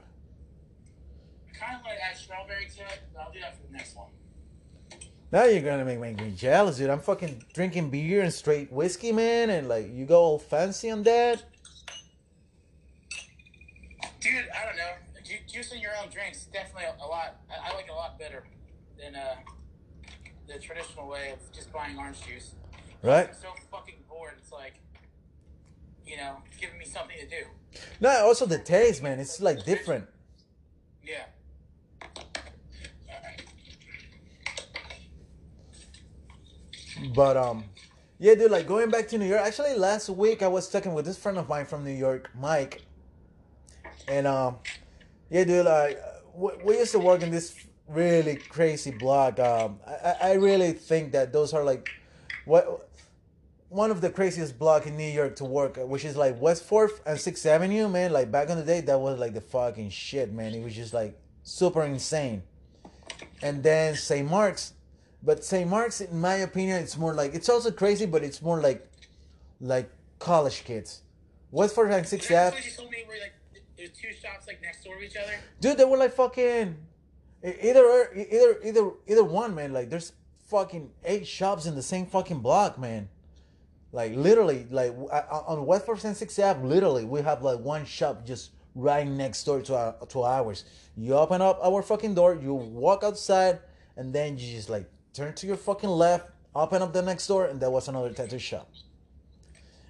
I kind of to add strawberry to it, but I'll do that for the next one. Now you're gonna make, make me jealous, dude. I'm fucking drinking beer and straight whiskey, man, and like you go all fancy on that. Dude, I don't know. Ju- Juicing your own drinks definitely a, a lot. I, I like it a lot better than uh, the traditional way of just buying orange juice. Right? I'm so fucking bored. It's like, you know, giving me something to do. No, also the taste, man. It's like different. Yeah. Alright. But um, yeah, dude. Like going back to New York. Actually, last week I was talking with this friend of mine from New York, Mike, and um, yeah, dude. Like we, we used to work in this really crazy block. Um, I, I really think that those are like what one of the craziest block in New York to work, which is like West Fourth and Sixth Avenue, man. Like back in the day, that was like the fucking shit, man. It was just like super insane. And then St. Mark's, but St. Mark's, in my opinion, it's more like it's also crazy, but it's more like like college kids. West Fourth and Sixth Ave, you told me where like there's two shops like next door to each other. dude, they were like fucking either er, either either either one, man. Like there's fucking eight shops in the same fucking block, man. Like literally, like on West Fourth and Sixth Ave, literally we have like one shop just right next door to our to ours. You open up our fucking door, you walk outside, and then you just like turn to your fucking left, open up the next door, and there was another tattoo shop.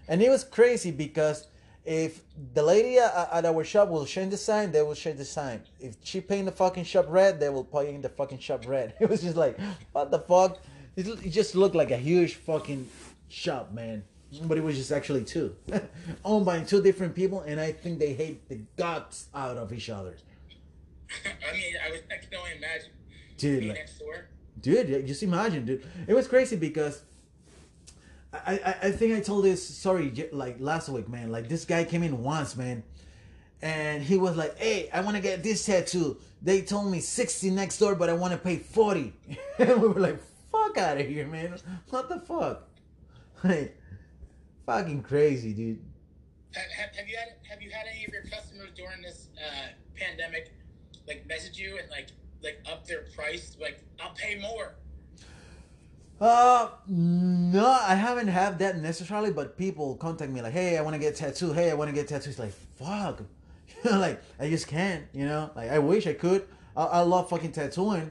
and it was crazy because if the lady at, our shop will change the sign, they will change the sign. If she paint the fucking shop red, they will paint the fucking shop red. *laughs* It was just like, what the fuck? It, it just looked like a huge fucking shop, man. But it was just actually two, *laughs* owned by two different people, and I think they hate the guts out of each other. *laughs* I mean, I, was, I can only imagine. Dude, being like- next door. Dude just imagine dude. It was crazy because I, I i think i told this sorry like last week man. Like this guy came in once man. And he was like hey i want to get this tattoo. They told me 60 next door but i want to pay 40 *laughs* and we were like fuck out of here man. What the fuck? *laughs* Like fucking crazy dude. Have, have, have you had have you had any of your customers during this uh, pandemic like message you and like like up their price? Like I'll pay more. Uh, no, I haven't had that necessarily, but people contact me like, "Hey, I want to get tattooed. Hey, I want to get tattoos." Like, fuck, you *laughs* know, like I just can't. You know, like I wish I could. I, I love fucking tattooing.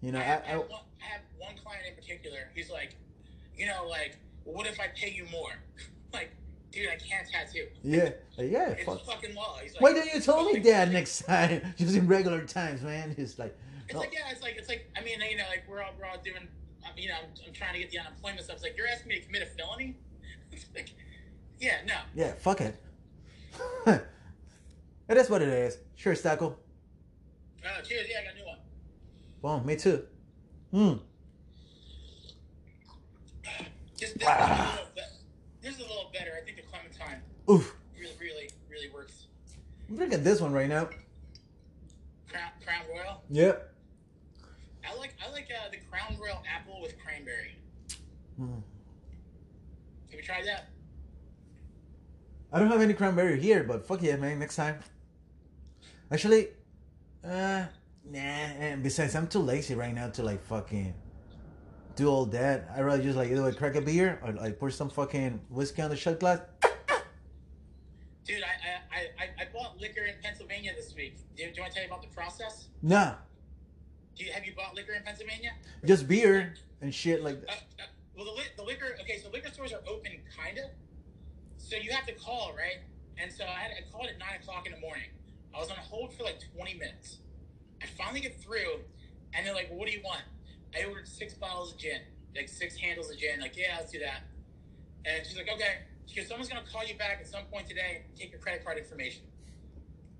You know, I I, have, I, I, have one, I have one client in particular. He's like, you know, like, what if I pay you more? *laughs* like, dude, I can't tattoo. yeah, yeah, It's fuck. fucking law. He's like, Why don't you tell me like, that next time? *laughs* Just in regular times, man. It's like, It's no. like yeah, it's like it's like I mean you know like we're all we're all doing I mean, you know I'm, I'm trying to get the unemployment stuff. It's like you're asking me to commit a felony. *laughs* It's like yeah no yeah, fuck it. *laughs* it is what it is. Sure, Stacko. uh, cheers yeah I got a new one. Well, me too. Hmm. Just this, is a little bit, this is a little better. I think the Clementine Oof. really really really works. I'm drinking this one right now. Crown Crown Royal. Yep. I like I like uh, the Crown Royal apple with cranberry. Hmm. Have you tried that? I don't have any cranberry here, but fuck yeah, man. Next time. Actually, uh, nah. And besides, I'm too lazy right now to like fucking do all that. I rather just like either like crack a beer or like pour some fucking whiskey on the shot glass. Dude, I I, I, I bought liquor in Pennsylvania this week. Do, do you want to tell you about the process? Nah, Do you have you bought liquor in Pennsylvania? just beer and shit like Uh, that. uh, well, the, li- the liquor. Okay, so liquor stores are open, kinda. So you have to call, right? And so I, had, I called at nine o'clock in the morning. I was on hold for like twenty minutes. I finally get through, and they're like, well, "What do you want?" I ordered six bottles of gin, like six handles of gin. Like, yeah, let's do that. And she's like, "Okay." Goes, "Someone's gonna call you back at some point today. and Take your credit card information."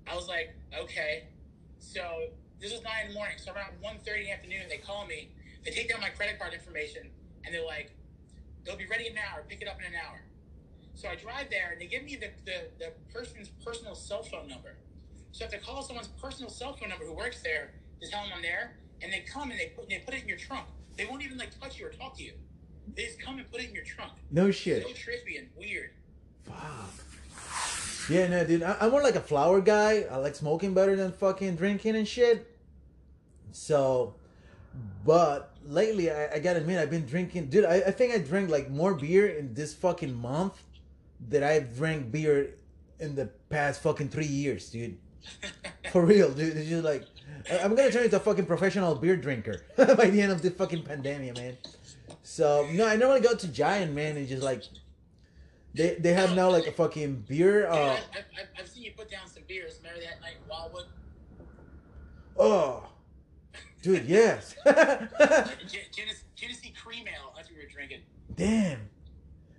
I was like, "Okay." So this was nine in the morning. So around 1.30 in the afternoon, they call me. They take down my credit card information, and they're like, they'll be ready in an hour. Pick it up in an hour. So I drive there, and they give me the, the, the person's personal cell phone number. So I have to call someone's personal cell phone number who works there to tell them I'm there, and they come and they put, they put it in your trunk. They won't even like touch you or talk to you. They just come and put it in your trunk. No shit. So trippy and weird. Fuck. Yeah, no, dude. I, I'm more like a flower guy. I like smoking better than fucking drinking and shit. So, but lately, I, I gotta admit, I've been drinking. Dude, I, I think I drank like more beer in this fucking month than I've drank beer in the past fucking three years, dude. *laughs* For real, dude. It's just like I'm gonna turn into a fucking professional beer drinker *laughs* by the end of this fucking pandemic, man. So no, I normally go to Giant, man, and just like they they have now like a fucking beer. Uh, I, I've, I've- I've seen you put down some beers. Remember that night in Wildwood? oh, dude, yes. *laughs* Genesee Cream Ale. That's what we were drinking. Damn,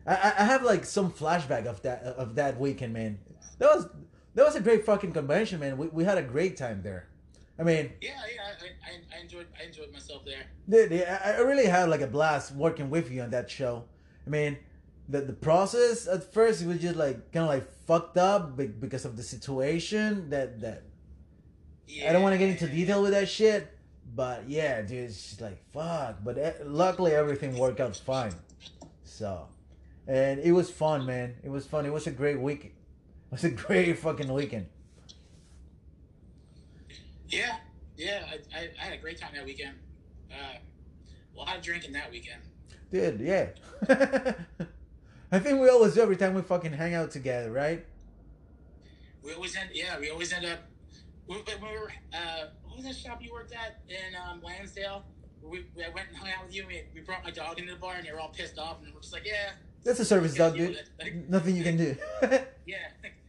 I I I have like some flashback of that of that weekend, man. That was that was a great fucking convention, man. We we had a great time there. I mean, Yeah, yeah, I, I, I enjoyed I enjoyed myself there. Dude, yeah, I really had like a blast working with you on that show. I mean, the the process at first it was just like kind of like fucked up be- because of the situation that that Yeah. I don't want to get into detail with that shit, but yeah, dude, it's just like fuck. But eh, luckily everything worked out fine. So, and it was fun, man. It was fun. It was a great week. It was a *laughs* great fucking weekend. Yeah, yeah, I, I, I had a great time that weekend. Uh, a lot of drinking that weekend. Dude, yeah. *laughs* I think we always do every time we fucking hang out together, right? We always end, yeah, we always end up. We, we we were, uh, what was that shop you worked at in um, Lansdale? We, we I went and hung out with you. We, we brought my dog into the bar, and they were all pissed off, and we're just like, yeah, That's a service dog, dude. like- *laughs* Nothing you can do. *laughs* yeah.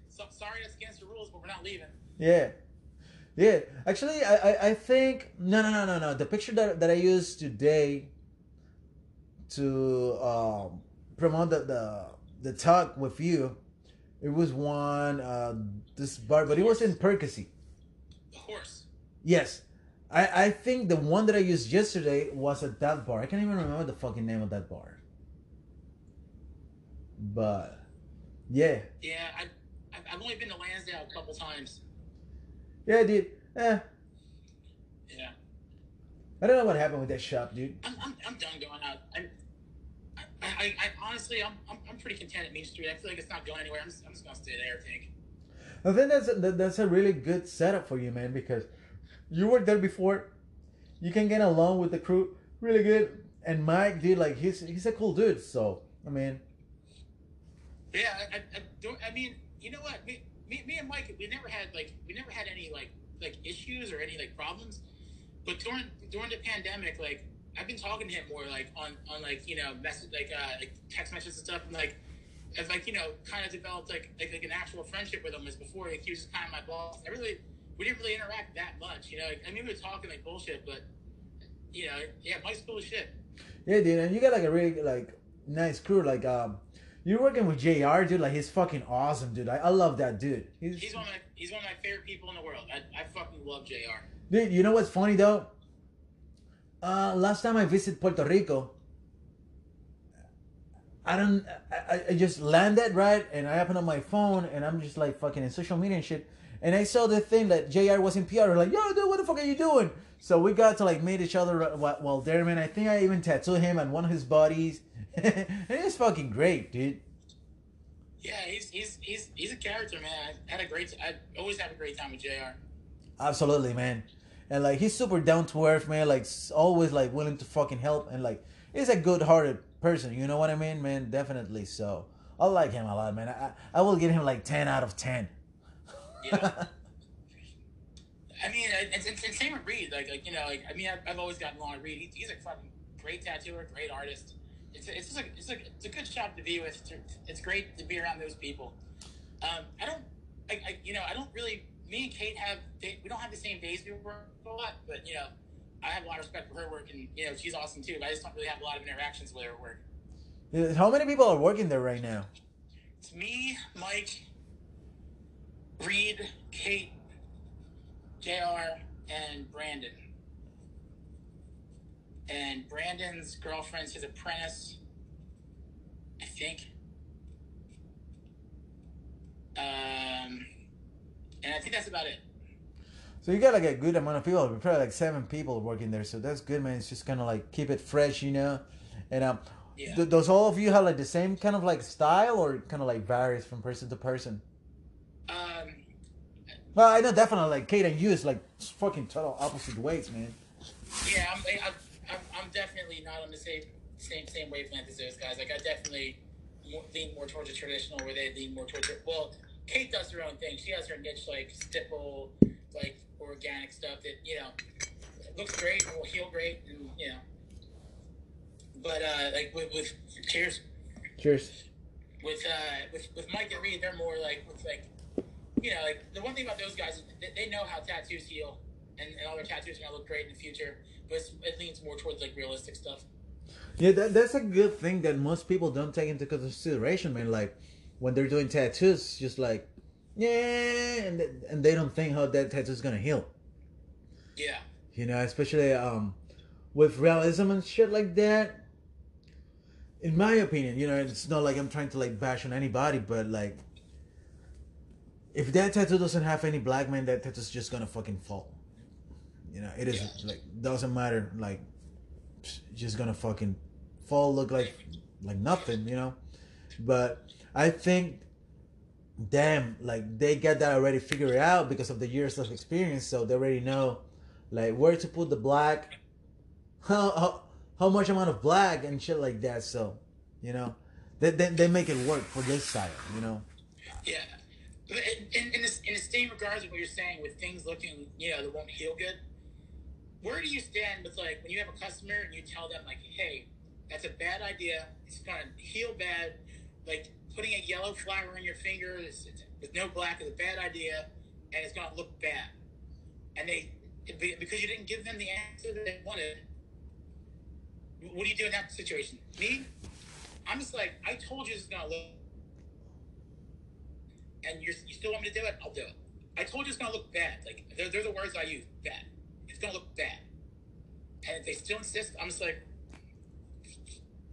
So, sorry, that's against the rules, but we're not leaving. yeah. Yeah. Actually, I, I, I think no no no no no. The picture that, that I used today to um, promote the, the the talk with you, it was one uh, this bar, but it was in Percy. The horse. Yes. I, I think the one that I used yesterday was at that bar. I can't even remember the fucking name of that bar. But yeah. Yeah, I, I've- I've only been to Lansdale a couple times. Yeah, dude. Eh, Yeah. I don't know what happened with that shop, dude. I'm, I'm, I'm done going out. I'm, I, I, I honestly, I'm, I'm, I'm pretty content at Main Street. I feel like it's not going anywhere. I'm just, I'm just gonna stay there. I think. I think that's a, that's a really good setup for you, man, because you worked there before. You can get along with the crew really good. And Mike, dude, like he's he's a cool dude. So I mean, Yeah, I, I, I don't. I mean, you know what? Me, me, me and Mike, we never had like, we never had any issues or any like problems. But during during the pandemic, like, I've been talking to him more like on on like you know message like uh like text messages and stuff, and like. I've like you know kind of developed like, like like an actual friendship with him as before. Like he was just kind of my boss. I really we didn't really interact that much, you know. Like, I mean, we were talking like bullshit, but you know, yeah, Mike's cool as shit. yeah, dude, and you got like a really like nice crew. Like um, you're working with Jr. Dude, like he's fucking awesome, dude. I, I love that dude. He's, He's one of my he's one of my favorite people in the world. I, I fucking love Jr. Dude, you know what's funny though? Uh, last time I visited Puerto Rico, I don't. I, I just landed right, and I opened up my phone, and I'm just like fucking in social media and shit. And I saw the thing that Jr. was in PR. Like, yo, dude, what the fuck are you doing? So we got to like meet each other while, while there, man. I think I even tattooed him on one of his bodies, *laughs* it's fucking great, dude. Yeah, he's he's he's he's a character, man. I had a great. I always have a great time with Jr. Absolutely, man. And like he's super down to earth, man. Like always like willing to fucking help and like he's a good hearted person. You know what I mean, man? Definitely. So I like him a lot, man. I I will give him like ten out of ten. Yeah. *laughs* I mean, it's, it's, it's same with Reed. Like, like you know, like I mean, I've, I've always gotten along with Reed. He's, he's a fucking great tattooer, great artist. It's it's just a, it's a it's a good shop to be with. It's, it's great to be around those people. Um, I don't, I, I you know, I don't really. Me and Kate have we don't have the same days we work a lot, but you know, I have a lot of respect for her work, and you know, she's awesome too. But I just don't really have a lot of interactions with her at work. How many people are working there right now? It's me, Mike, Reed, Kate, JR, and Brandon. And Brandon's girlfriend's his apprentice, I think. Um, and I think that's about it. So you got like a good amount of people. Probably like seven people working there. So that's good, man. It's just kind of like keep it fresh, you know. And um, Yeah. th- does all of you have like the same kind of like style, or kind of like varies from person to person? Um, Well, I know definitely like Kate and you is like fucking total opposite ways, man. yeah, I'm, I'm, definitely not on the same same same wavelength as those guys. Like I definitely mo- lean more towards the traditional, where they lean more towards. The, well, Kate does her own thing. She has her niche, like stipple, like organic stuff that you know looks great and will heal great, and you know. But uh, like with, with cheers Cheers. with uh with with Mike and Reed, they're more like with like you know like the one thing about those guys is they, they know how tattoos heal, and, and all their tattoos are gonna look great in the future. But it leans more towards like realistic stuff. Yeah, that, that's a good thing that most people don't take into consideration, man. Like when they're doing tattoos, just like yeah, and they, and they don't think how that tattoo is gonna heal. Yeah, You know, especially um with realism and shit like that. In my opinion, you know, it's not like I'm trying to like bash on anybody, but like if that tattoo doesn't have any black man, that tattoo's just gonna fucking fall. You know, it is Yeah. like doesn't matter, like just gonna fucking fall, look like like nothing, you know. But I think, damn, like they get that already figured out because of the years of experience, so they already know like where to put the black, how how, how much amount of black and shit like that. So, you know, they they, they make it work for this style, you know. yeah. But in, in, in, this, in the same regards of what you're saying, with things looking you know that won't heal good, where do you stand with like when you have a customer and you tell them like, hey, that's a bad idea. It's gonna heal bad. like putting a yellow flower on your finger is, with no black is a bad idea, and it's gonna look bad. And they because you didn't give them the answer that they wanted. What do you do in that situation? Me, I'm just like, I told you this is gonna look, and you're, you still want me to do it? I'll do it. I told you it's gonna look bad. Like they're, they're the words I use. Bad. It's gonna look bad. And if they still insist, I'm just like,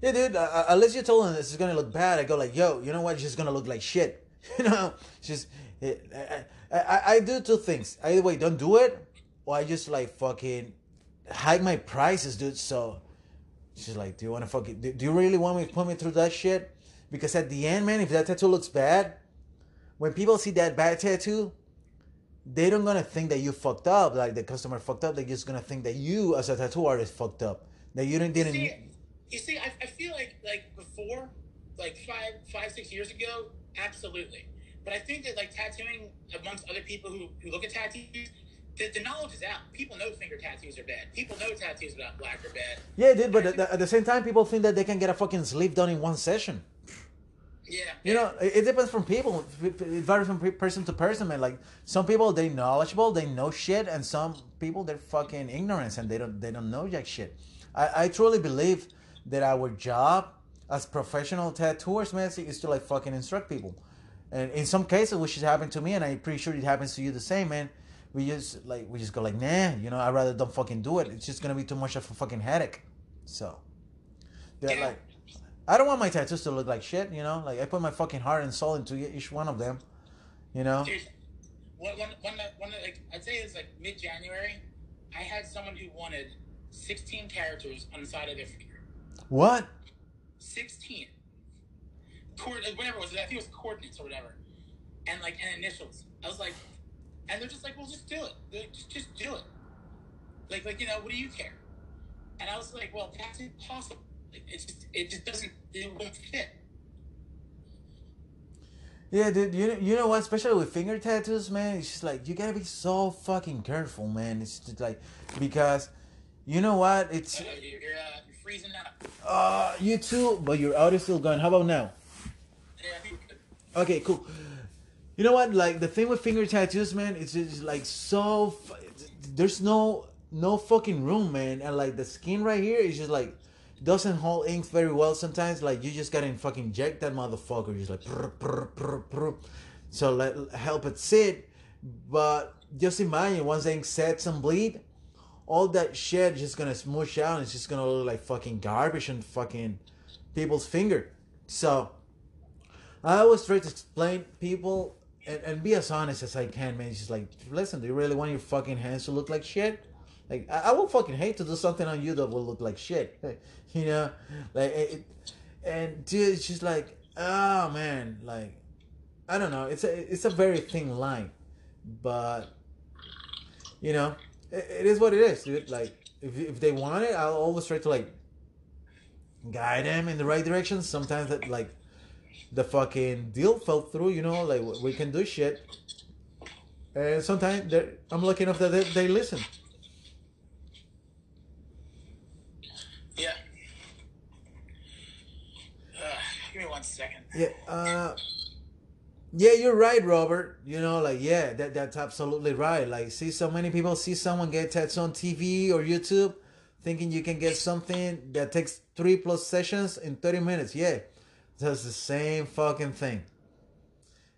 yeah, dude. Uh, unless you told them this is gonna look bad, I go like, yo, you know what? It's just gonna look like shit. *laughs* you know, just it, I, I, I do two things. Either way, don't do it, or I just like fucking hike my prices, dude. So she's like, do you want to fucking? Do, do you really want me to put me through that shit? Because at the end, man, if that tattoo looks bad, when people see that bad tattoo, they don't gonna think that you fucked up, like the customer fucked up. They're just gonna think that you, as a tattoo artist, fucked up. That you didn't didn't. See, you see, I, I feel like like before, like five five six years ago, absolutely. But I think that like tattooing amongst other people who, who look at tattoos, the, the knowledge is out. People know finger tattoos are bad. People know tattoos without black are bad. Yeah, dude. But at the, at the same time, people think that they can get a fucking sleeve done in one session. Yeah. You know, it depends from people. It varies from person to person, man. Like some people, they knowledgeable, they know shit, and some people they're fucking ignorant and they don't they don't know jack shit. I, I truly believe that our job as professional tattooers, man, is to like fucking instruct people. And in some cases, which has happened to me, and I'm pretty sure it happens to you the same, man. We just like we just go like, nah, you know, I rather don't fucking do it. It's just gonna be too much of a fucking headache. So, they're Yeah. like, I don't want my tattoos to look like shit, you know. Like I put my fucking heart and soul into each one of them, you know. Dude, one, one, one, one, like, I'd say it's like mid January. I had someone who wanted 16 characters on the side of their finger. What? 16. Cord, uh, whatever it was, I think it was coordinates or whatever. And like, and initials. I was like, and they're just like, well, just do it. Like, just, just do it. Like, like, you know, what do you care? And I was like, well, that's impossible. It's just, it just doesn't, it won't fit. Yeah, dude. You know, you know what? Especially with finger tattoos, man. It's just like you gotta be so fucking careful, man. It's just like because you know what? It's Uh, you're, you're, uh, you're freezing up. uh you too, but your audio's still going. How about now? Yeah, I think. Okay, cool. You know what? Like the thing with finger tattoos, man, it's just like so. There's no no fucking room, man, and like the skin right here is just like doesn't hold ink very well. Sometimes, like you just gotta fucking inject that motherfucker. Just like prr, prr, prr, prr. so let help it sit. But just imagine once the ink sets and bleed, all that shit just gonna smoosh out. And it's just gonna look like fucking garbage on fucking people's finger. So. I always try to explain people and, and be as honest as I can, man. It's just like, listen, do you really want your fucking hands to look like shit? Like, I, I would fucking hate to do something on you that would look like shit. *laughs* you know? Like, it, and dude, it's just like, oh man, like, I don't know. It's a, it's a very thin line. But, you know, it, it is what it is, dude. Like, if, if they want it, I'll always try to, like, guide them in the right direction. Sometimes that, like, the fucking deal fell through, you know, like we can do shit. And sometimes I'm lucky enough that they, they listen. Yeah. Uh, give me one second. Yeah, uh, yeah, you're right, Robert. You know, like yeah, that that's absolutely right. Like, see, so many people see someone get tattooed on TV or YouTube, thinking you can get something that takes three plus sessions in thirty minutes. Yeah, that's the same fucking thing.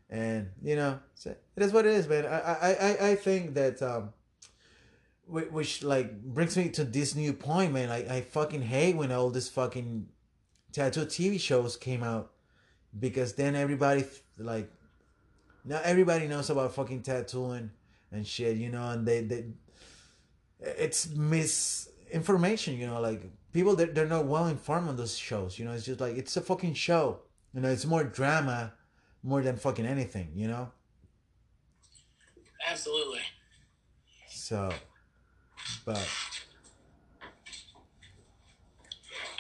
And you know, it is what it is, man. I I I, I think that um, which like brings me to this new point, man. Like I fucking hate when all these fucking tattoo TV shows came out because then everybody like now everybody knows about fucking tattooing and shit, you know, and they they it's misinformation, you know, like people they're, they're not well informed on those shows, you know. It's just like it's a fucking show, you know. It's more drama more than fucking anything, you know. Absolutely. So, but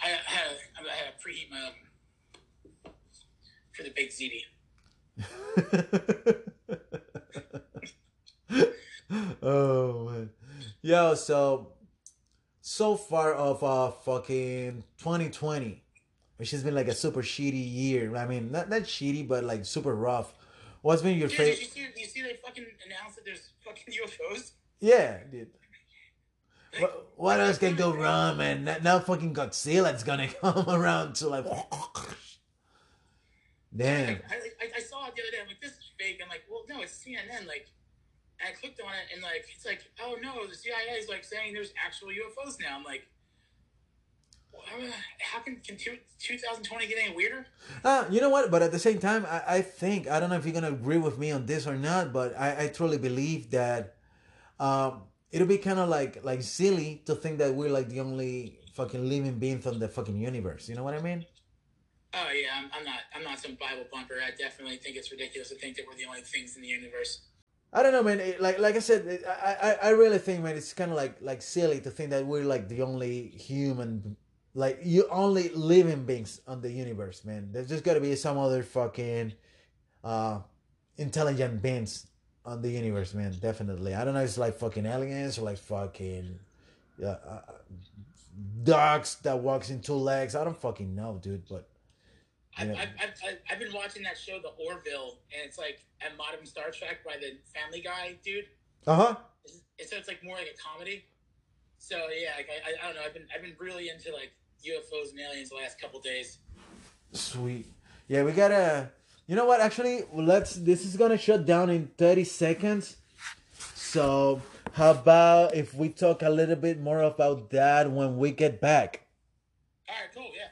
I had I had to preheat my oven for the big ZD. *laughs* oh man, yo. So so far of uh fucking 2020, which has been like a super shitty year. I mean, not not shitty, but like super rough. What's been your Dude, did you favorite? see? Did you see they fucking announced that there's fucking UFOs? Yeah, dude. What, what else can go wrong, man? Now, now fucking Godzilla's gonna *laughs* come around to like. *laughs* Damn. I, I, I saw it the other day. I'm like, this is fake. I'm like, well, no, it's CNN. Like, I clicked on it, and like, it's like, oh no, the CIA is like saying there's actual UFOs now. I'm like, how can can two, 2020 get any weirder? Uh, you know what? But at the same time, I, I think I don't know if you're gonna agree with me on this or not, but I, I truly believe that um, it'll be kind of like like silly to think that we're like the only fucking living beings on the fucking universe. You know what I mean? Oh yeah, I'm, I'm not. I'm not some Bible bumper. I definitely think it's ridiculous to think that we're the only things in the universe. I don't know, man. It, like like I said, it, I, I I really think, man, it's kind of like like silly to think that we're like the only human, like you only living beings on the universe, man. There's just got to be some other fucking uh intelligent beings on the universe, man. Definitely. I don't know. It's like fucking aliens or like fucking uh, uh, dogs that walks in two legs. I don't fucking know, dude. But I've, Yeah. I've, I've, I've- been watching that show, The Orville, and it's like a modern Star Trek by the Family Guy dude. uh huh. So it's like more like a comedy. So yeah, like, I, I, I don't know. I've been I've been really into like UFOs and aliens the last couple days. Sweet. Yeah, we gotta. You know what? Actually, let's. This is gonna shut down in thirty seconds. So, how about if we talk a little bit more about that when we get back? All right, cool. Yeah.